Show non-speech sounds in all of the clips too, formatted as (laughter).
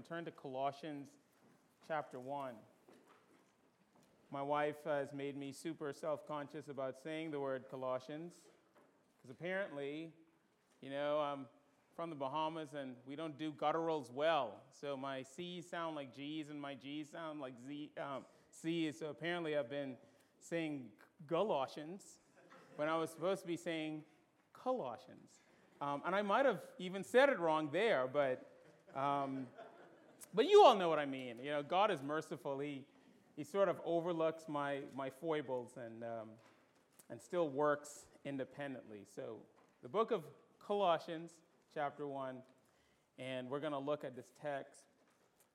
and turn to Colossians chapter 1. My wife has made me super self conscious about saying the word Colossians because apparently, you know, I'm from the Bahamas and we don't do gutturals well. So my C's sound like G's and my G's sound like Z, um, C's. So apparently, I've been saying Galatians when I was supposed to be saying Colossians. Um, and I might have even said it wrong there, but, um, but you all know what I mean. You know, God is merciful. He, he sort of overlooks my, my foibles and, um, and still works independently. So, the book of Colossians, chapter 1, and we're going to look at this text.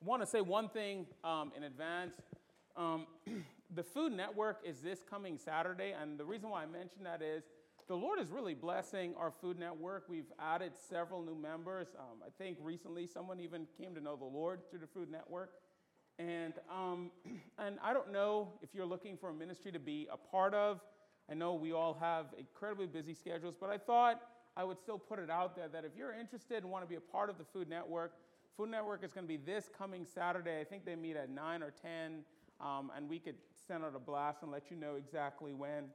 I want to say one thing um, in advance. Um, (clears throat) the Food Network is this coming Saturday, and the reason why I mention that is the Lord is really blessing our Food Network. We've added several new members. Um, I think recently someone even came to know the Lord through the Food Network. And, um, (clears throat) and I don't know if you're looking for a ministry to be a part of. I know we all have incredibly busy schedules, but I thought I would still put it out there that if you're interested and want to be a part of the Food Network, Food Network is going to be this coming Saturday. I think they meet at 9 or 10, um, and we could send out a blast and let you know exactly when.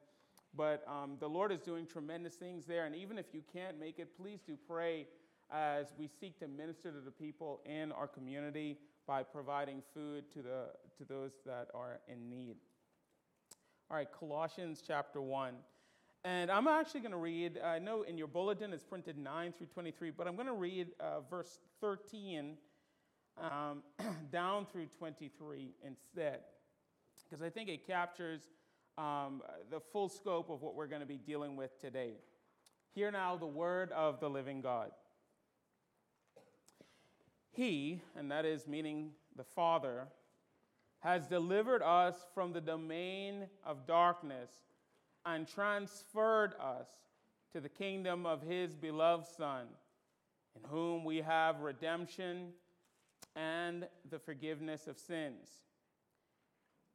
But um, the Lord is doing tremendous things there. And even if you can't make it, please do pray as we seek to minister to the people in our community by providing food to, the, to those that are in need. All right, Colossians chapter 1. And I'm actually going to read, I know in your bulletin it's printed 9 through 23, but I'm going to read uh, verse 13 um, (clears throat) down through 23 instead, because I think it captures um, the full scope of what we're going to be dealing with today. Hear now the word of the living God. He, and that is meaning the Father, has delivered us from the domain of darkness and transferred us to the kingdom of his beloved Son, in whom we have redemption and the forgiveness of sins.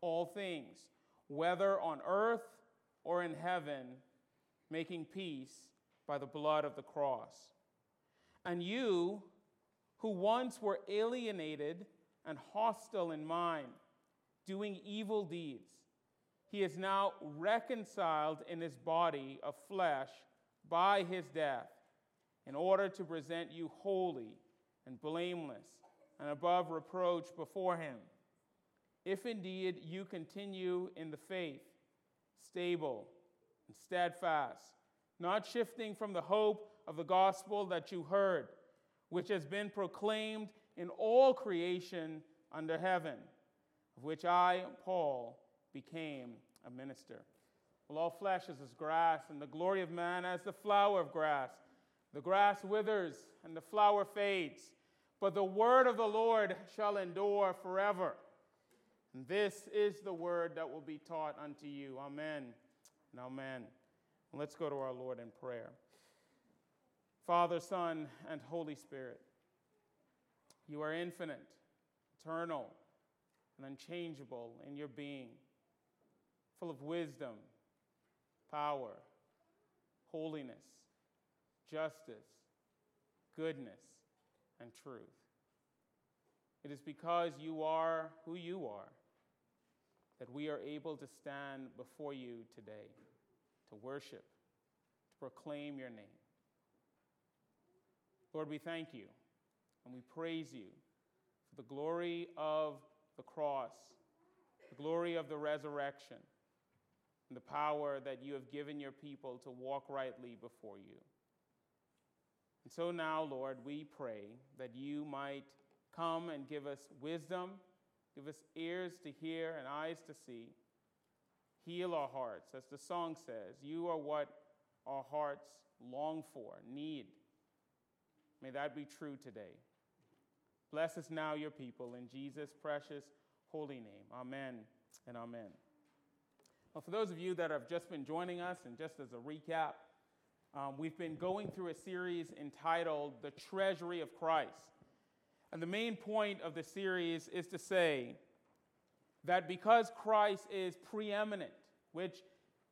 all things, whether on earth or in heaven, making peace by the blood of the cross. And you, who once were alienated and hostile in mind, doing evil deeds, he is now reconciled in his body of flesh by his death, in order to present you holy and blameless and above reproach before him if indeed you continue in the faith, stable and steadfast, not shifting from the hope of the gospel that you heard, which has been proclaimed in all creation under heaven, of which I, Paul, became a minister. Well, all flesh is as grass, and the glory of man as the flower of grass. The grass withers and the flower fades, but the word of the Lord shall endure forever. And this is the word that will be taught unto you. Amen and amen. Let's go to our Lord in prayer. Father, Son, and Holy Spirit, you are infinite, eternal, and unchangeable in your being, full of wisdom, power, holiness, justice, goodness, and truth. It is because you are who you are that we are able to stand before you today to worship, to proclaim your name. Lord, we thank you and we praise you for the glory of the cross, the glory of the resurrection, and the power that you have given your people to walk rightly before you. And so now, Lord, we pray that you might come and give us wisdom, give us ears to hear and eyes to see. Heal our hearts. As the song says, you are what our hearts long for, need. May that be true today. Bless us now, your people, in Jesus' precious holy name. Amen and amen. Well, for those of you that have just been joining us, and just as a recap, um, we've been going through a series entitled The Treasury of Christ. And the main point of the series is to say that because Christ is preeminent, which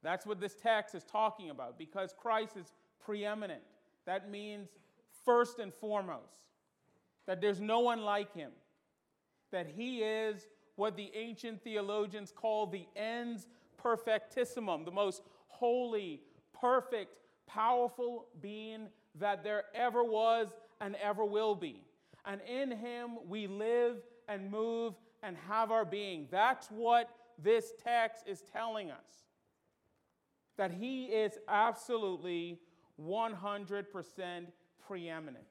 that's what this text is talking about, because Christ is preeminent, that means first and foremost, that there's no one like him, that he is what the ancient theologians call the ens perfectissimum, the most holy, perfect, powerful being that there ever was and ever will be. And in him we live and move and have our being. That's what this text is telling us. That he is absolutely 100% preeminent.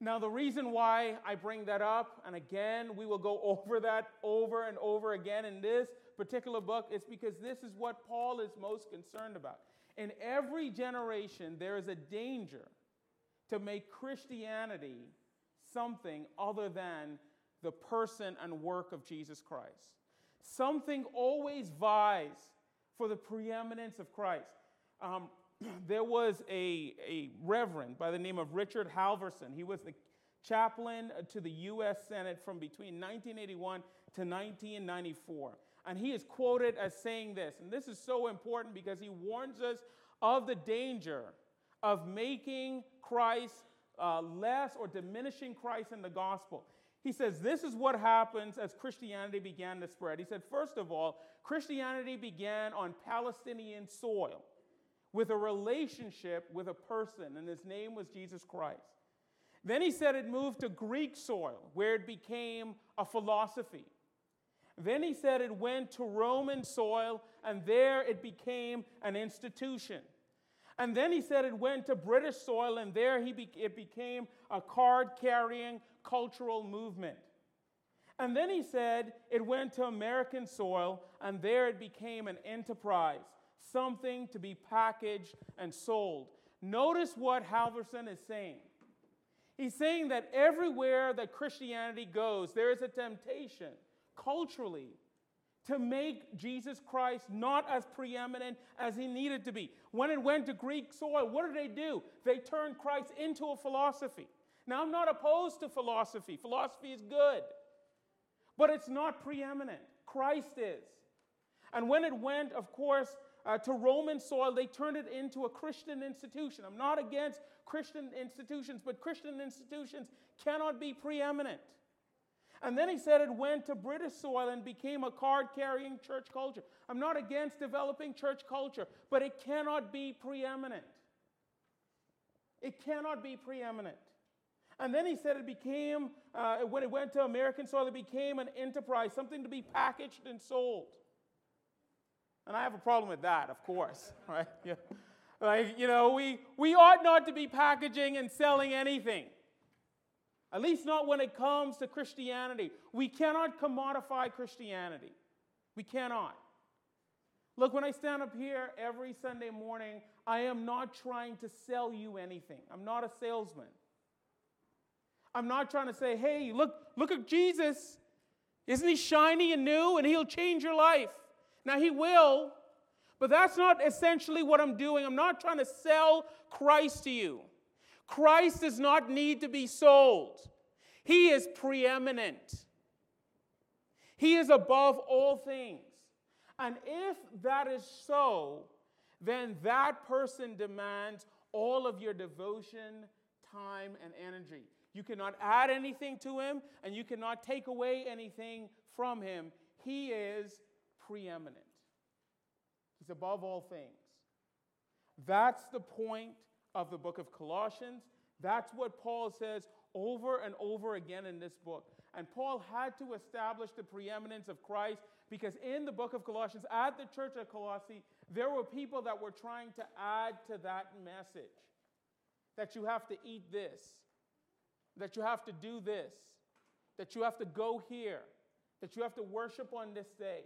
Now, the reason why I bring that up, and again, we will go over that over and over again in this particular book, is because this is what Paul is most concerned about. In every generation, there is a danger to make Christianity something other than the person and work of Jesus Christ. Something always vies for the preeminence of Christ. Um, (clears throat) there was a, a reverend by the name of Richard Halverson. He was the chaplain to the U.S. Senate from between 1981 to 1994. And he is quoted as saying this, and this is so important because he warns us of the danger of making Christ uh, less or diminishing Christ in the gospel. He says this is what happens as Christianity began to spread. He said, first of all, Christianity began on Palestinian soil with a relationship with a person, and his name was Jesus Christ. Then he said it moved to Greek soil, where it became a philosophy. Then he said it went to Roman soil, and there it became an institution. And then he said it went to British soil, and there he be- it became a card carrying cultural movement. And then he said it went to American soil, and there it became an enterprise, something to be packaged and sold. Notice what Halverson is saying. He's saying that everywhere that Christianity goes, there is a temptation culturally to make Jesus Christ not as preeminent as he needed to be. When it went to Greek soil, what did they do? They turned Christ into a philosophy. Now, I'm not opposed to philosophy, philosophy is good, but it's not preeminent. Christ is. And when it went, of course, uh, to Roman soil, they turned it into a Christian institution. I'm not against Christian institutions, but Christian institutions cannot be preeminent. And then he said it went to British soil and became a card carrying church culture. I'm not against developing church culture, but it cannot be preeminent. It cannot be preeminent. And then he said it became, uh, when it went to American soil, it became an enterprise, something to be packaged and sold. And I have a problem with that, of course, (laughs) right? Yeah. Like, you know, we, we ought not to be packaging and selling anything. At least not when it comes to Christianity. We cannot commodify Christianity. We cannot. Look, when I stand up here every Sunday morning, I am not trying to sell you anything. I'm not a salesman. I'm not trying to say, hey, look, look at Jesus. Isn't he shiny and new and he'll change your life? Now, he will, but that's not essentially what I'm doing. I'm not trying to sell Christ to you. Christ does not need to be sold, He is preeminent. He is above all things. And if that is so, then that person demands all of your devotion, time, and energy. You cannot add anything to him, and you cannot take away anything from him. He is preeminent, he's above all things. That's the point of the book of Colossians. That's what Paul says over and over again in this book. And Paul had to establish the preeminence of Christ because in the book of Colossians, at the church of Colossae, there were people that were trying to add to that message that you have to eat this, that you have to do this, that you have to go here, that you have to worship on this day.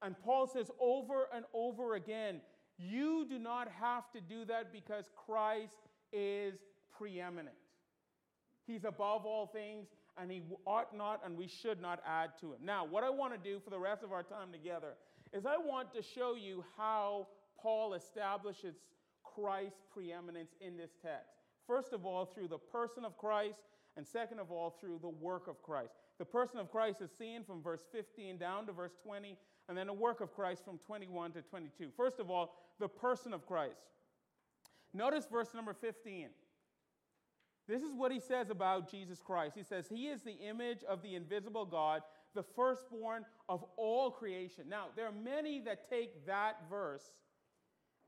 And Paul says over and over again, you do not have to do that because Christ is preeminent. He's above all things, and he ought not and we should not add to him. Now, what I want to do for the rest of our time together is I want to show you how Paul establishes Christ's preeminence in this text. First of all, through the person of Christ, and second of all, through the work of Christ. The person of Christ is seen from verse 15 down to verse 20, and then the work of Christ from 21 to 22. First of all, the person of Christ. Notice verse number 15. This is what he says about Jesus Christ. He says, He is the image of the invisible God, the firstborn of all creation. Now, there are many that take that verse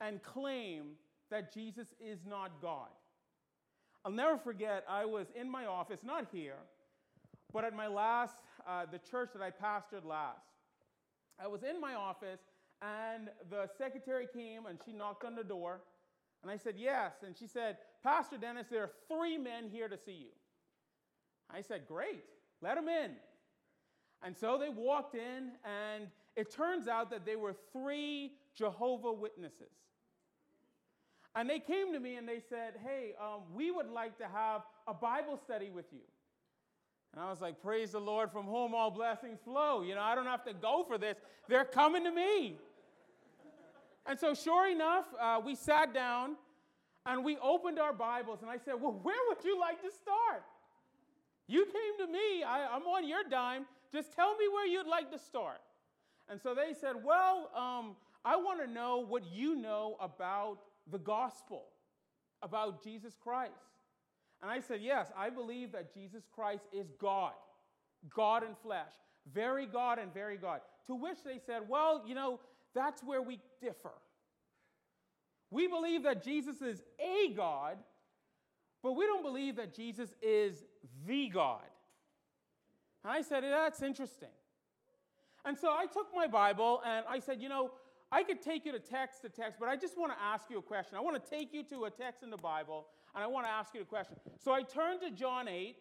and claim that Jesus is not God. I'll never forget, I was in my office, not here, but at my last, uh, the church that I pastored last. I was in my office, and the secretary came and she knocked on the door. And I said, Yes. And she said, Pastor Dennis, there are three men here to see you. I said, Great, let them in. And so they walked in, and it turns out that they were three Jehovah Witnesses. And they came to me and they said, Hey, um, we would like to have a Bible study with you. And I was like, Praise the Lord, from whom all blessings flow. You know, I don't have to go for this. They're coming to me. and so, sure enough, uh, we sat down and we opened our Bibles. And I said, Well, where would you like to start? You came to me. I, am on your dime. Just tell me where you'd like to start. And so they said, Well, um, I want to know what you know about the gospel about Jesus Christ? And I said, Yes, I believe that Jesus Christ is God, God in flesh, very God and very God. To which they said, Well, you know, that's where we differ. We believe that Jesus is a God, but we don't believe that Jesus is the God. And I said, That's interesting. And so I took my Bible and I said, You know, I could take you to text to text, but I just want to ask you a question. I want to take you to a text in the Bible, and I want to ask you a question. So I turned to John 8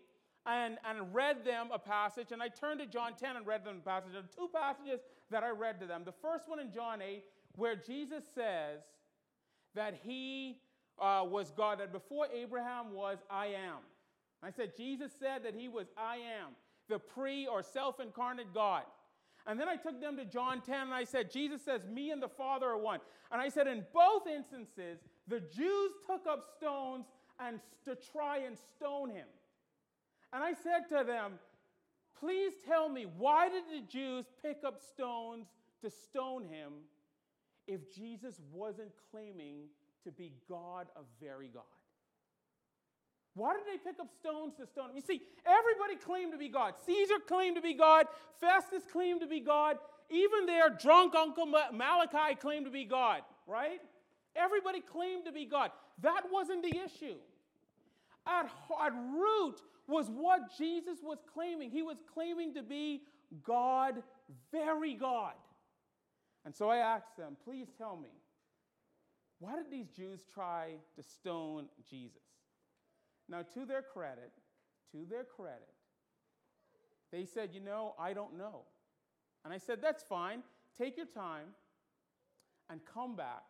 and, and read them a passage, and I turned to John 10 and read them a passage. There are two passages that I read to them. The first one in John 8, where Jesus says that he uh, was God, that before Abraham was, I am. I said, Jesus said that he was I am, the pre or self incarnate God. And then I took them to John 10 and I said, Jesus says, Me and the Father are one. And I said, in both instances, the Jews took up stones and to try and stone him. And I said to them, Please tell me, why did the Jews pick up stones to stone him if Jesus wasn't claiming to be God of very God? Why did they pick up stones to stone him? You see, everybody claimed to be God. Caesar claimed to be God. Festus claimed to be God. Even their drunk uncle Malachi claimed to be God, right? Everybody claimed to be God. That wasn't the issue. At, at root was what Jesus was claiming. He was claiming to be God, very God. And so I asked them, please tell me, why did these Jews try to stone Jesus? Now, to their credit, to their credit, they said, You know, I don't know. And I said, That's fine. Take your time and come back,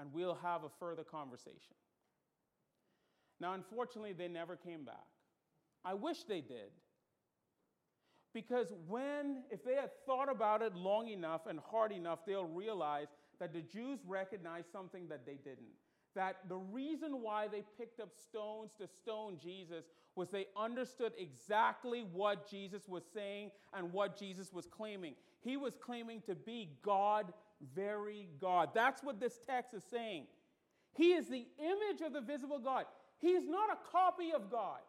and we'll have a further conversation. Now, unfortunately, they never came back. I wish they did. Because when, if they had thought about it long enough and hard enough, they'll realize that the Jews recognized something that they didn't that the reason why they picked up stones to stone Jesus was they understood exactly what Jesus was saying and what Jesus was claiming. He was claiming to be God, very God. That's what this text is saying. He is the image of the visible God. He is not a copy of God.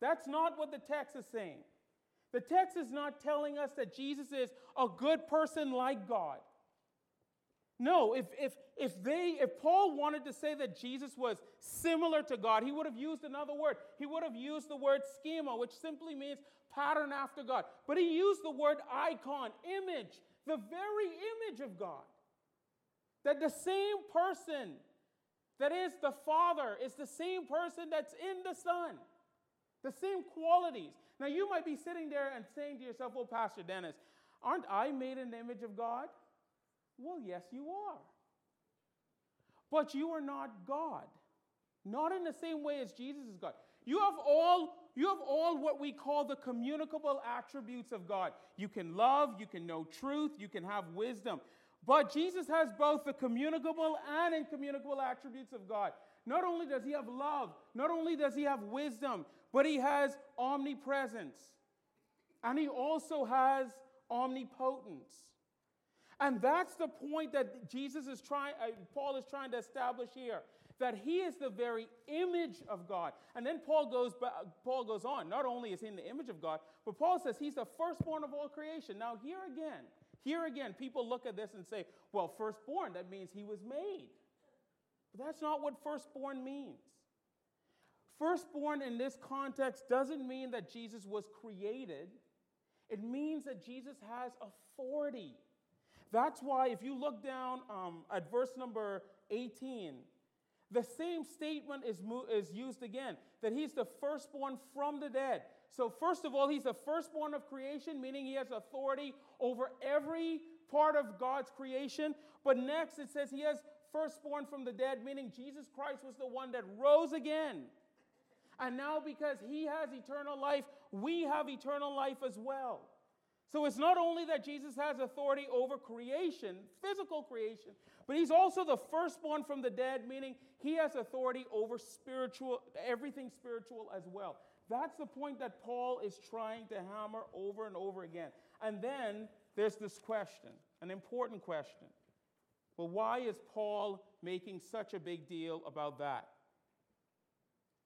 That's not what the text is saying. The text is not telling us that Jesus is a good person like God. No, if, if, if they if Paul wanted to say that Jesus was similar to God, he would have used another word. He would have used the word schema, which simply means pattern after God. But he used the word icon, image, the very image of God. That the same person that is the Father is the same person that's in the Son. The same qualities. Now you might be sitting there and saying to yourself, well, Pastor Dennis, aren't I made in the image of God? Well, yes, you are. But you are not God. Not in the same way as Jesus is God. You have all you have all what we call the communicable attributes of God. You can love, you can know truth, you can have wisdom. But Jesus has both the communicable and incommunicable attributes of God. Not only does he have love, not only does he have wisdom, but he has omnipresence. And he also has omnipotence. And that's the point that Jesus is trying, uh, Paul is trying to establish here that he is the very image of God. And then Paul goes, Paul goes on. Not only is he in the image of God, but Paul says he's the firstborn of all creation. Now, here again, here again, people look at this and say, well, firstborn, that means he was made. But that's not what firstborn means. Firstborn in this context doesn't mean that Jesus was created, it means that Jesus has authority. That's why, if you look down um, at verse number 18, the same statement is, is used again that he's the firstborn from the dead. So, first of all, he's the firstborn of creation, meaning he has authority over every part of God's creation. But next, it says he has firstborn from the dead, meaning Jesus Christ was the one that rose again. And now, because he has eternal life, we have eternal life as well. So it's not only that Jesus has authority over creation, physical creation, but he's also the firstborn from the dead, meaning he has authority over spiritual, everything spiritual as well. That's the point that Paul is trying to hammer over and over again. And then there's this question, an important question. Well, why is Paul making such a big deal about that?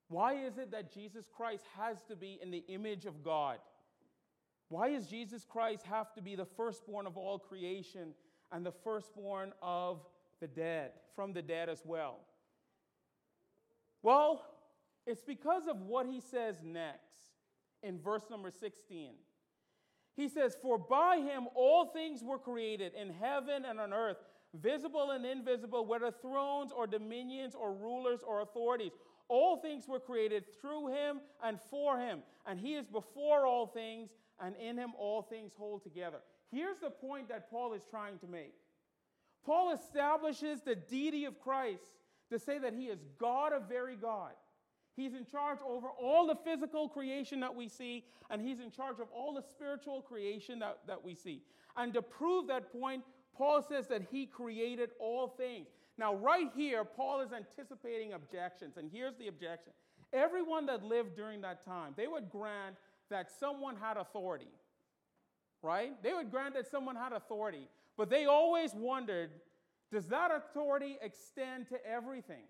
Why is it that Jesus Christ has to be in the image of God? Why does Jesus Christ have to be the firstborn of all creation and the firstborn of the dead, from the dead as well? Well, it's because of what he says next in verse number 16. He says, For by him all things were created in heaven and on earth, visible and invisible, whether thrones or dominions or rulers or authorities. All things were created through him and for him, and he is before all things, and in him all things hold together. Here's the point that Paul is trying to make Paul establishes the deity of Christ to say that he is God of very God. He's in charge over all the physical creation that we see, and he's in charge of all the spiritual creation that, that we see. And to prove that point, Paul says that he created all things. Now, right here, Paul is anticipating objections, and here's the objection. Everyone that lived during that time, they would grant that someone had authority, right? They would grant that someone had authority, but they always wondered does that authority extend to everything?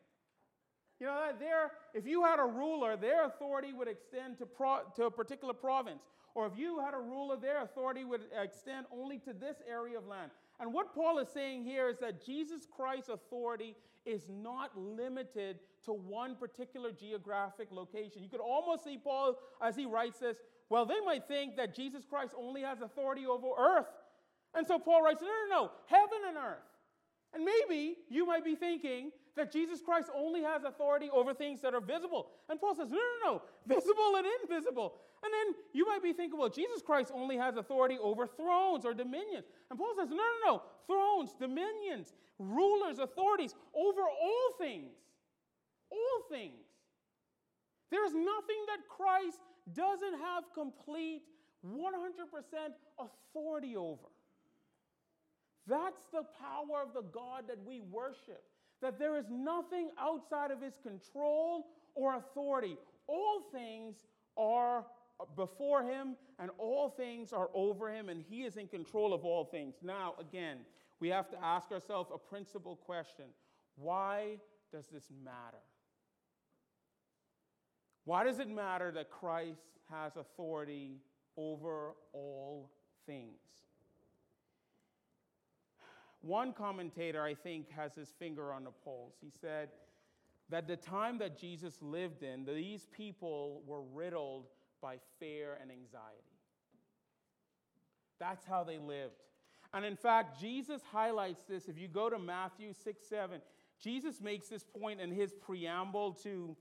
You know, there, if you had a ruler, their authority would extend to, pro, to a particular province. Or if you had a ruler, their authority would extend only to this area of land. And what Paul is saying here is that Jesus Christ's authority is not limited to one particular geographic location. You could almost see Paul as he writes this. Well, they might think that Jesus Christ only has authority over earth. And so Paul writes, no, no, no, heaven and earth. And maybe you might be thinking that Jesus Christ only has authority over things that are visible. And Paul says, no, no, no, visible and invisible. And then you might be thinking, well, Jesus Christ only has authority over thrones or dominions. And Paul says, no, no, no, thrones, dominions, rulers, authorities, over all things. All things. There is nothing that Christ doesn't have complete 100% authority over. That's the power of the God that we worship. That there is nothing outside of his control or authority. All things are before him, and all things are over him, and he is in control of all things. Now, again, we have to ask ourselves a principal question why does this matter? Why does it matter that Christ has authority over all things? One commentator, I think, has his finger on the pulse. He said that the time that Jesus lived in, these people were riddled by fear and anxiety. That's how they lived. And in fact, Jesus highlights this. If you go to Matthew 6 7, Jesus makes this point in his preamble to,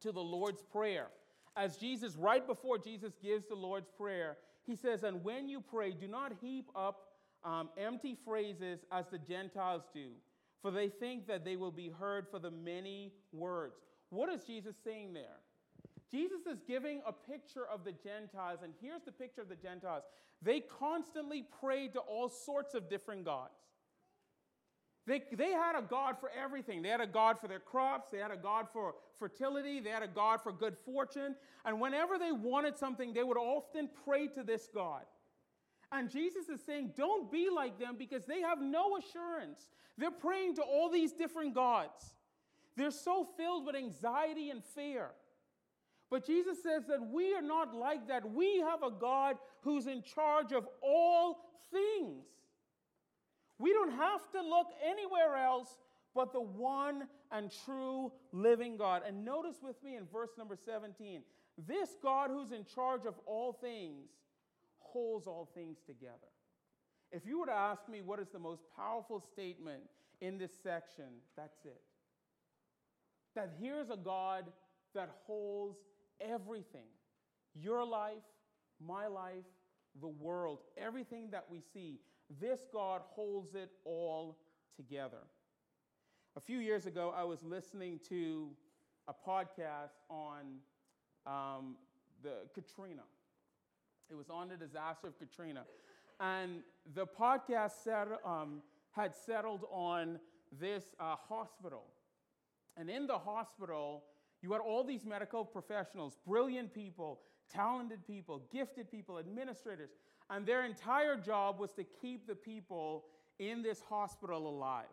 to the Lord's Prayer. As Jesus, right before Jesus gives the Lord's Prayer, he says, And when you pray, do not heap up um, empty phrases as the Gentiles do, for they think that they will be heard for the many words. What is Jesus saying there? Jesus is giving a picture of the Gentiles, and here's the picture of the Gentiles. They constantly prayed to all sorts of different gods. They, they had a God for everything. They had a God for their crops, they had a God for fertility, they had a God for good fortune. And whenever they wanted something, they would often pray to this God. And Jesus is saying, don't be like them because they have no assurance. They're praying to all these different gods. They're so filled with anxiety and fear. But Jesus says that we are not like that. We have a God who's in charge of all things. We don't have to look anywhere else but the one and true living God. And notice with me in verse number 17 this God who's in charge of all things holds all things together. If you were to ask me what is the most powerful statement in this section, that's it. That here's a God that holds everything your life, my life, the world, everything that we see. This God holds it all together. A few years ago, I was listening to a podcast on um, the Katrina. It was on the disaster of Katrina. And the podcast set, um, had settled on this uh, hospital. And in the hospital, you had all these medical professionals, brilliant people, talented people, gifted people, administrators, and their entire job was to keep the people in this hospital alive.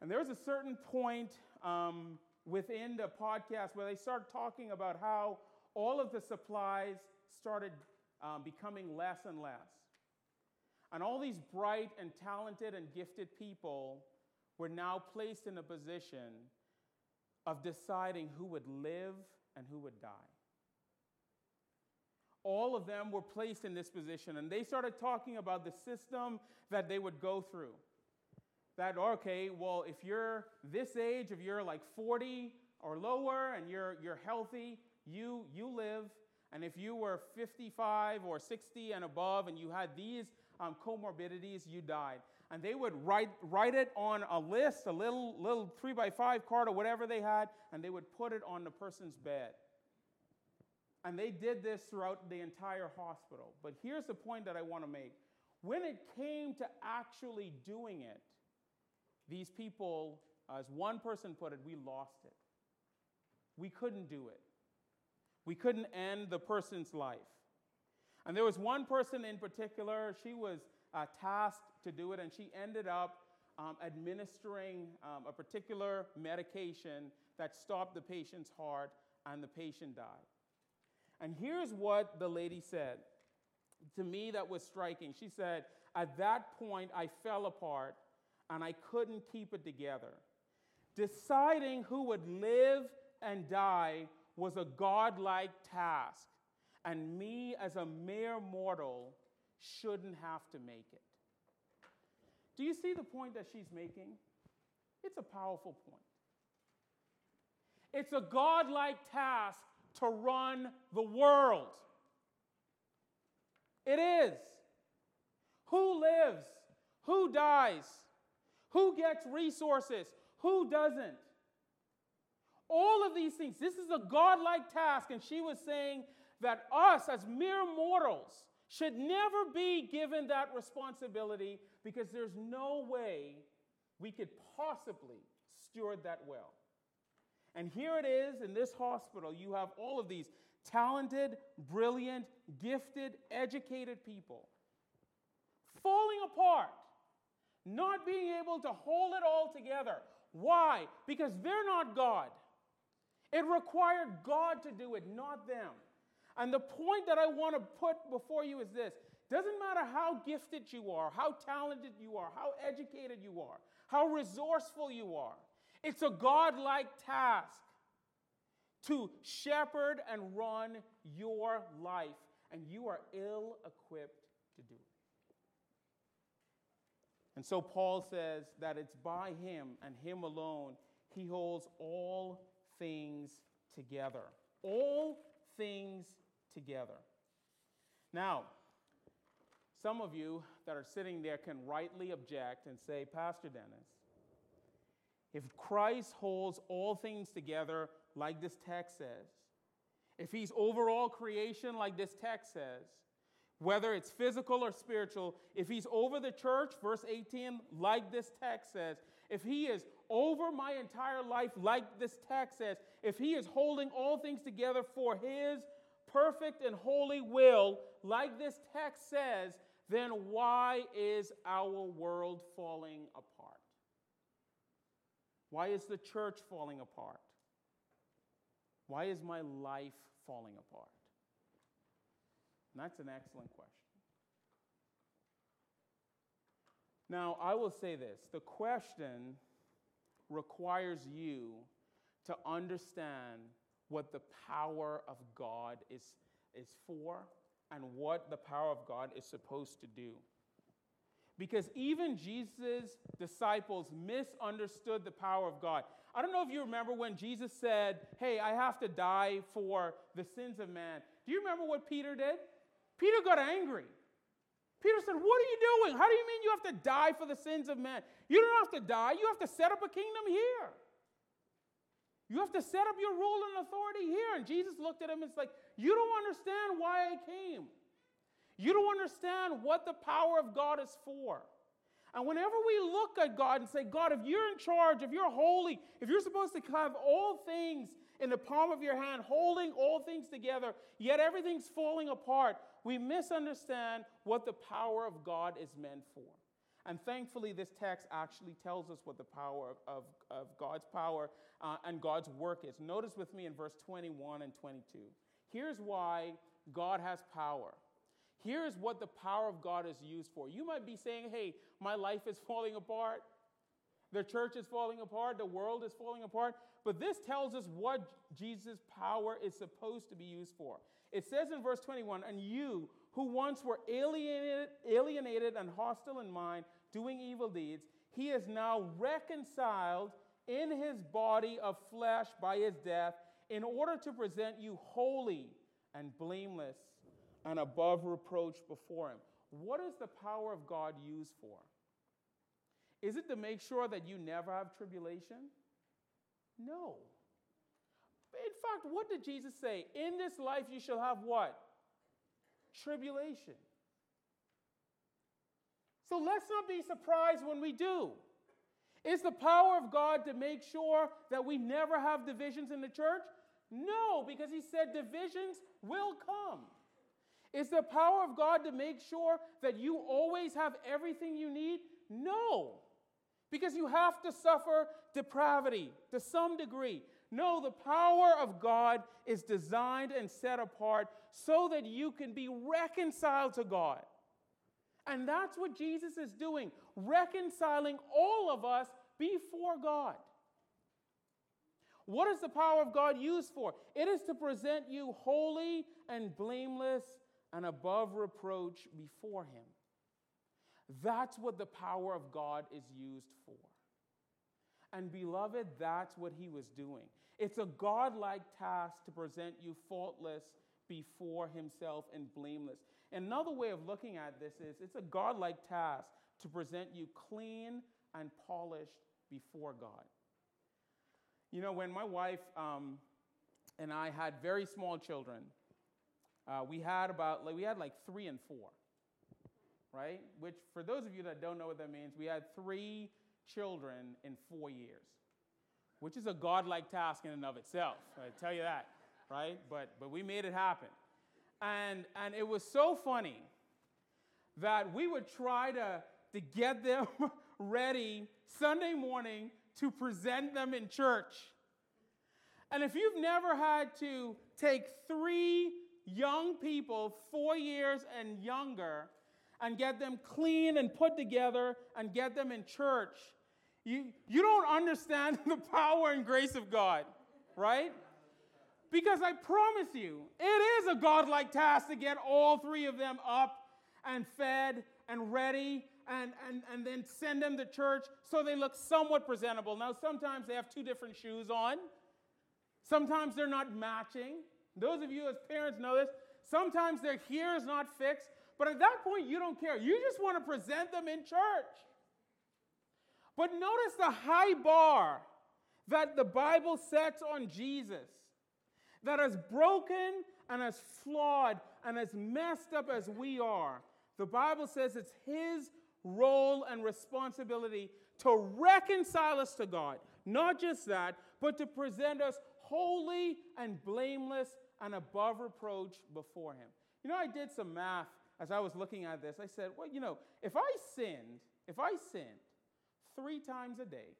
And there was a certain point um, within the podcast where they started talking about how all of the supplies started um, becoming less and less. And all these bright and talented and gifted people were now placed in a position of deciding who would live and who would die. All of them were placed in this position, and they started talking about the system that they would go through. That, okay, well, if you're this age, if you're like 40 or lower and you're, you're healthy, you, you live. And if you were 55 or 60 and above and you had these um, comorbidities, you died. And they would write, write it on a list, a little, little three by five card or whatever they had, and they would put it on the person's bed. And they did this throughout the entire hospital. But here's the point that I want to make. When it came to actually doing it, these people, as one person put it, we lost it. We couldn't do it. We couldn't end the person's life. And there was one person in particular, she was uh, tasked to do it, and she ended up um, administering um, a particular medication that stopped the patient's heart, and the patient died. And here's what the lady said to me that was striking. She said, At that point, I fell apart and I couldn't keep it together. Deciding who would live and die was a godlike task, and me as a mere mortal shouldn't have to make it. Do you see the point that she's making? It's a powerful point. It's a godlike task to run the world. It is. Who lives? Who dies? Who gets resources? Who doesn't? All of these things. This is a godlike task. And she was saying that us, as mere mortals, should never be given that responsibility because there's no way we could possibly steward that well. And here it is in this hospital. You have all of these talented, brilliant, gifted, educated people falling apart, not being able to hold it all together. Why? Because they're not God. It required God to do it, not them. And the point that I want to put before you is this Doesn't matter how gifted you are, how talented you are, how educated you are, how resourceful you are. It's a God-like task to shepherd and run your life, and you are ill equipped to do it. And so Paul says that it's by him and him alone he holds all things together. All things together. Now, some of you that are sitting there can rightly object and say, Pastor Dennis, if Christ holds all things together like this text says, if he's over all creation like this text says, whether it's physical or spiritual, if he's over the church, verse 18, like this text says, if he is over my entire life, like this text says, if he is holding all things together for his perfect and holy will, like this text says, then why is our world falling apart? Why is the church falling apart? Why is my life falling apart? And that's an excellent question. Now, I will say this the question requires you to understand what the power of God is, is for and what the power of God is supposed to do. Because even Jesus' disciples misunderstood the power of God. I don't know if you remember when Jesus said, Hey, I have to die for the sins of man. Do you remember what Peter did? Peter got angry. Peter said, What are you doing? How do you mean you have to die for the sins of men? You don't have to die, you have to set up a kingdom here. You have to set up your rule and authority here. And Jesus looked at him and said, like, You don't understand why I came. You don't understand what the power of God is for. And whenever we look at God and say, God, if you're in charge, if you're holy, if you're supposed to have all things in the palm of your hand, holding all things together, yet everything's falling apart, we misunderstand what the power of God is meant for. And thankfully, this text actually tells us what the power of, of God's power uh, and God's work is. Notice with me in verse 21 and 22. Here's why God has power. Here's what the power of God is used for. You might be saying, hey, my life is (laughs) falling apart. The church is falling apart. The world is falling apart. But this tells us what Jesus' power is supposed to be used for. It says in verse 21 And you who once were alienated, alienated and hostile in mind, doing evil deeds, he is now reconciled in his body of flesh by his death in order to present you holy and blameless and above reproach before him. What is the power of God used for? Is it to make sure that you never have tribulation? No. In fact, what did Jesus say? In this life you shall have what? Tribulation. So let's not be surprised when we do. Is the power of God to make sure that we never have divisions in the church? No, because he said divisions will come. Is the power of God to make sure that you always have everything you need? No, because you have to suffer depravity to some degree. No, the power of God is designed and set apart so that you can be reconciled to God. And that's what Jesus is doing, reconciling all of us before God. What is the power of God used for? It is to present you holy and blameless and above reproach before Him. That's what the power of God is used for. And beloved, that's what He was doing. It's a godlike task to present you faultless before Himself and blameless. Another way of looking at this is it's a godlike task to present you clean and polished before God. You know, when my wife um, and I had very small children, uh, we had about like, we had like three and four, right? Which, for those of you that don't know what that means, we had three children in four years, which is a godlike task in and of itself. I tell you that, right? But but we made it happen, and and it was so funny that we would try to to get them (laughs) ready Sunday morning to present them in church. And if you've never had to take three young people, four years and younger, and get them clean and put together and get them in church, you, you don't understand (laughs) the power and grace of God, right? Because I promise you, it is a godlike task to get all three of them up and fed and ready and, and, and then send them to church so they look somewhat presentable. Now, sometimes they have two different shoes on, sometimes they're not matching. Those of you as parents know this. Sometimes their hair is not fixed, but at that point, you don't care. You just want to present them in church. But notice the high bar that the Bible sets on Jesus, that as broken and as flawed and as messed up as we are, the Bible says it's His role and responsibility to reconcile us to God. Not just that, but to present us holy and blameless and above reproach before Him. You know, I did some math as I was looking at this. I said, well, you know, if I sinned, if I sinned three times a day,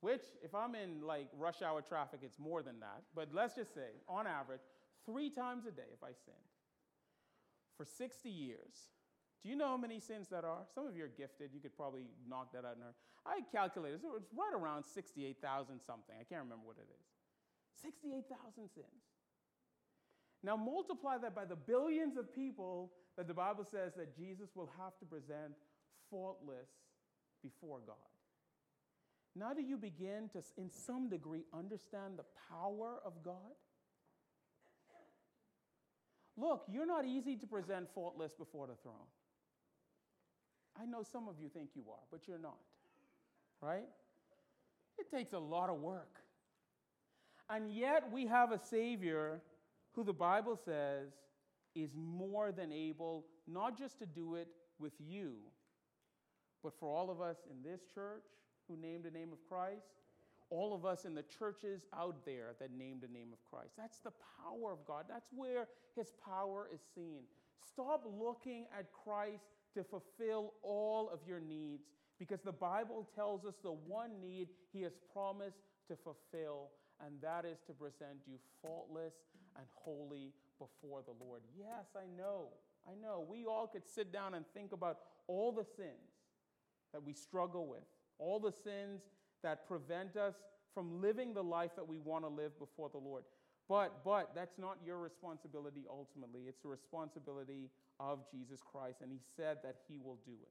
which, if I'm in like rush hour traffic, it's more than that, but let's just say, on average, three times a day if I sinned for 60 years. Do you know how many sins that are? Some of you are gifted. You could probably knock that out in her. I calculated, it, it's right around 68,000 something. I can't remember what it is. 68,000 sins. Now multiply that by the billions of people that the Bible says that Jesus will have to present faultless before God. Now, do you begin to, in some degree, understand the power of God? Look, you're not easy to present faultless before the throne. I know some of you think you are, but you're not, right? It takes a lot of work. And yet, we have a Savior who the Bible says is more than able not just to do it with you, but for all of us in this church who named the name of Christ, all of us in the churches out there that named the name of Christ. That's the power of God. That's where his power is seen. Stop looking at Christ to fulfill all of your needs because the Bible tells us the one need he has promised to fulfill, and that is to present you faultless and holy before the Lord. Yes, I know. I know. We all could sit down and think about all the sins that we struggle with, all the sins that prevent us from living the life that we want to live before the Lord. But, but that's not your responsibility ultimately. It's the responsibility of Jesus Christ, and He said that He will do it.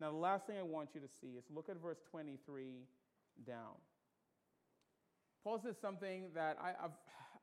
Now, the last thing I want you to see is look at verse 23 down. Paul says something that I, have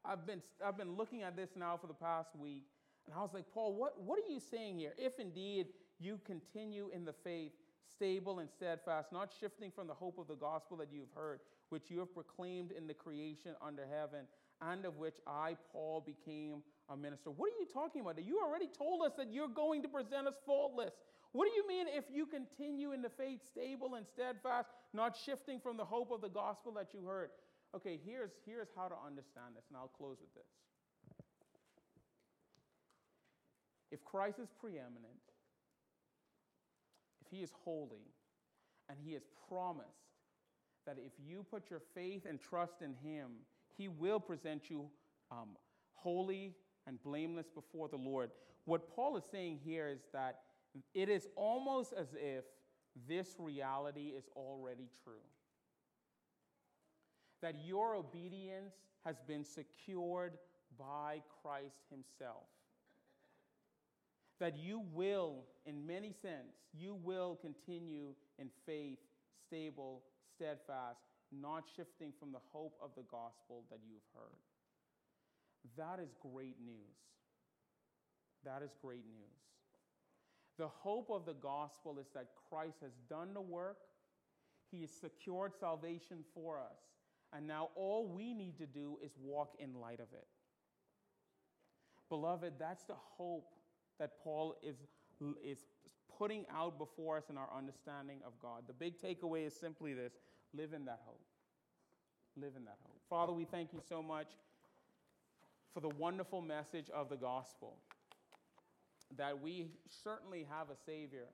I've, been, I've been looking at this now for the past week, and I was like, Paul, what, what are you saying here? If indeed you continue in the faith, stable and steadfast, not shifting from the hope of the gospel that you've heard, which you have proclaimed in the creation under heaven, and of which I, Paul, became a minister. What are you talking about? You already told us that you're going to present us faultless. What do you mean if you continue in the faith, stable and steadfast, not shifting from the hope of the gospel that you heard? Okay, here's, here's how to understand this, and I'll close with this. If Christ is preeminent, if he is holy, and He has promised that if you put your faith and trust in Him, He will present you um, holy and blameless before the Lord. What Paul is saying here is that it is almost as if this reality is already true. That your obedience has been secured by Christ Himself that you will, in many sense, you will continue in faith, stable, steadfast, not shifting from the hope of the gospel that you've heard. That is great news. That is great news. The hope of the gospel is that Christ has done the work, He has secured salvation for us, and now all we need to do is walk in light of it. Beloved, that's the hope that Paul is, is putting out before us in our understanding of God. The big takeaway is simply this live in that hope. Live in that hope. Father, we thank you so much for the wonderful message of the gospel that we certainly have a Savior,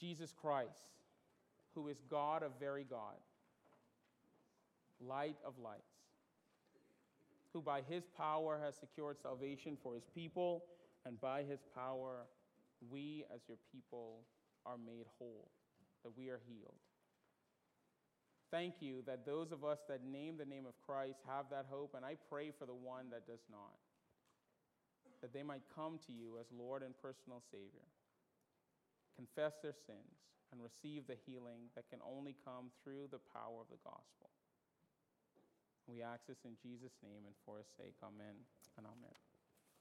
Jesus Christ, who is God of very God, light of lights. who by his power has secured salvation for his people, and by his power, we as your people are made whole, that we are healed. Thank you that those of us that name the name of Christ have that hope, and I pray for the one that does not, that they might come to you as Lord and personal Savior, confess their sins, and receive the healing that can only come through the power of the gospel. We ask this in Jesus' name and for his sake. Amen and amen.